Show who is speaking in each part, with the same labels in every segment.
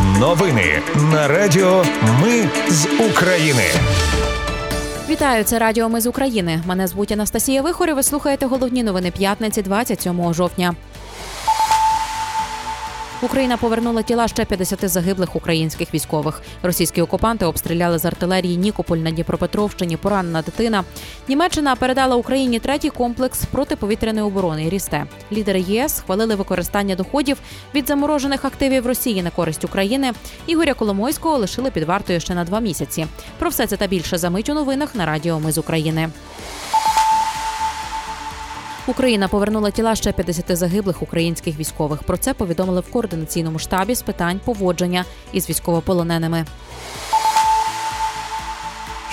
Speaker 1: Новини на Радіо Ми з України.
Speaker 2: Вітаю, це Радіо Ми з України. Мене звуть Анастасія Вихорі. Ви слухаєте головні новини п'ятниці 27 жовтня. Україна повернула тіла ще 50 загиблих українських військових. Російські окупанти обстріляли з артилерії Нікополь на Дніпропетровщині. Поранена дитина. Німеччина передала Україні третій комплекс протиповітряної оборони. Рісте лідери ЄС схвалили використання доходів від заморожених активів Росії на користь України. Ігоря Коломойського лишили під вартою ще на два місяці. Про все це та більше замить у новинах на Радіо Ми з України. Україна повернула тіла ще 50 загиблих українських військових. Про це повідомили в координаційному штабі з питань поводження із військовополоненими.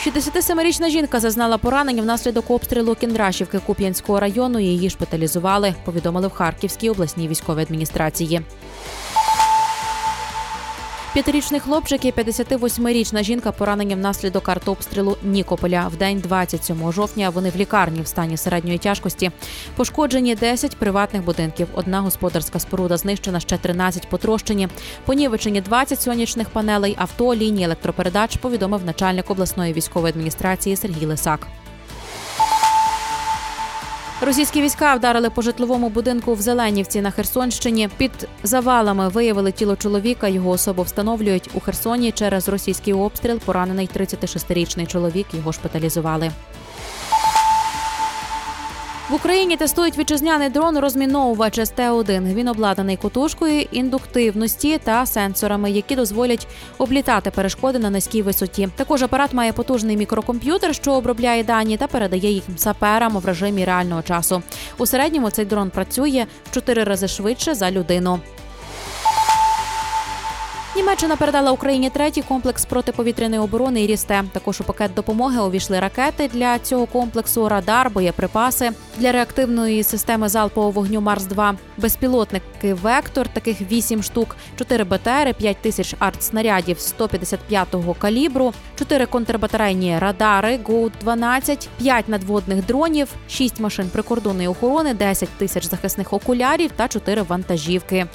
Speaker 2: 67-річна жінка зазнала поранення внаслідок обстрілу Кіндрашівки Куп'янського району. Її шпиталізували. Повідомили в Харківській обласній військовій адміністрації. П'ятирічний хлопчик і 58-річна жінка поранені внаслідок артобстрілу Нікополя. В день 27 жовтня вони в лікарні в стані середньої тяжкості. Пошкоджені 10 приватних будинків. Одна господарська споруда знищена, ще 13 потрощені. Понівечені 20 сонячних панелей, авто, лінії електропередач. Повідомив начальник обласної військової адміністрації Сергій Лисак. Російські війська вдарили по житловому будинку в Зеленівці на Херсонщині. Під завалами виявили тіло чоловіка. Його особу встановлюють у Херсоні через російський обстріл. Поранений 36-річний чоловік. Його шпиталізували. В Україні тестують вітчизняний дрон розміновувач СТ-1. Він обладнаний кутушкою індуктивності та сенсорами, які дозволять облітати перешкоди на низькій висоті. Також апарат має потужний мікрокомп'ютер, що обробляє дані та передає їх саперам в режимі реального часу. У середньому цей дрон працює в чотири рази швидше за людину. Німеччина передала Україні третій комплекс протиповітряної оборони і рісте. Також у пакет допомоги увійшли ракети для цього комплексу, радар, боєприпаси для реактивної системи залпового вогню Марс 2 безпілотники Вектор, таких вісім штук, чотири БТРи, 5 тисяч артснарядів 155-го калібру, чотири контрбатарейні радари ГУ-12, 5 надводних дронів, 6 машин прикордонної охорони, 10 тисяч захисних окулярів та 4 вантажівки.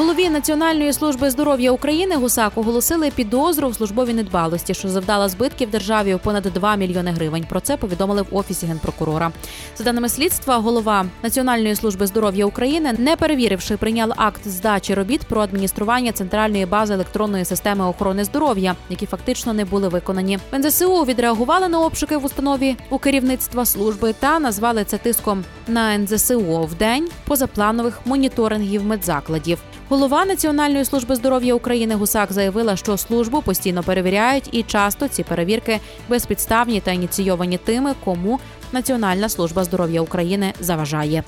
Speaker 2: Голові Національної служби здоров'я України Гусак оголосили підозру в службовій недбалості, що завдала збитків державі у понад 2 мільйони гривень. Про це повідомили в офісі генпрокурора. За даними слідства, голова Національної служби здоров'я України, не перевіривши, прийняв акт здачі робіт про адміністрування центральної бази електронної системи охорони здоров'я, які фактично не були виконані. НЗСУ відреагували на обшуки в установі у керівництва служби та назвали це тиском на НЗСУ в день позапланових моніторингів медзакладів. Голова Національної служби здоров'я України Гусак заявила, що службу постійно перевіряють, і часто ці перевірки безпідставні та ініційовані тими, кому Національна служба здоров'я України заважає.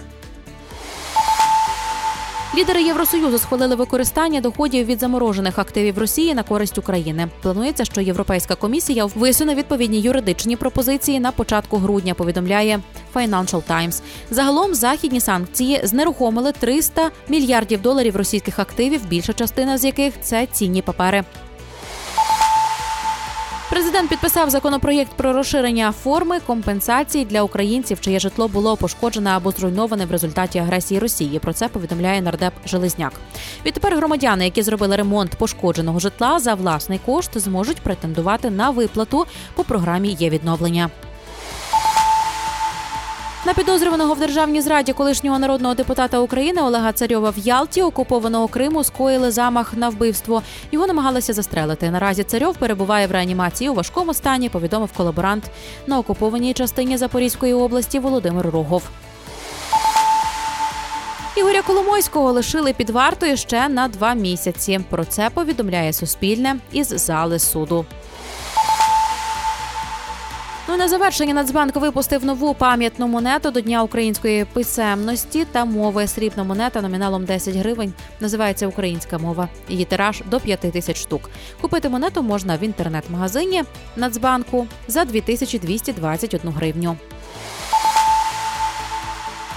Speaker 2: Лідери Євросоюзу схвалили використання доходів від заморожених активів Росії на користь України. Планується, що Європейська комісія висуне відповідні юридичні пропозиції на початку грудня. Повідомляє Financial Times. Загалом західні санкції знерухомили 300 мільярдів доларів російських активів, більша частина з яких це цінні папери. Президент підписав законопроєкт про розширення форми компенсації для українців, чиє житло було пошкоджене або зруйноване в результаті агресії Росії. Про це повідомляє нардеп Железняк. Відтепер громадяни, які зробили ремонт пошкодженого житла за власний кошт, зможуть претендувати на виплату по програмі є відновлення. На підозрюваного в державній зраді колишнього народного депутата України Олега Царьова в Ялті окупованого Криму скоїли замах на вбивство. Його намагалися застрелити. Наразі царьов перебуває в реанімації у важкому стані. Повідомив колаборант на окупованій частині Запорізької області Володимир Рогов. Ігоря Коломойського лишили під вартою ще на два місяці. Про це повідомляє Суспільне із зали суду. Ну на завершення Нацбанк випустив нову пам'ятну монету до Дня української писемності та мови. Срібна монета номіналом 10 гривень. Називається Українська мова. Її тираж до 5 тисяч штук. Купити монету можна в інтернет-магазині Нацбанку за 2221 гривню.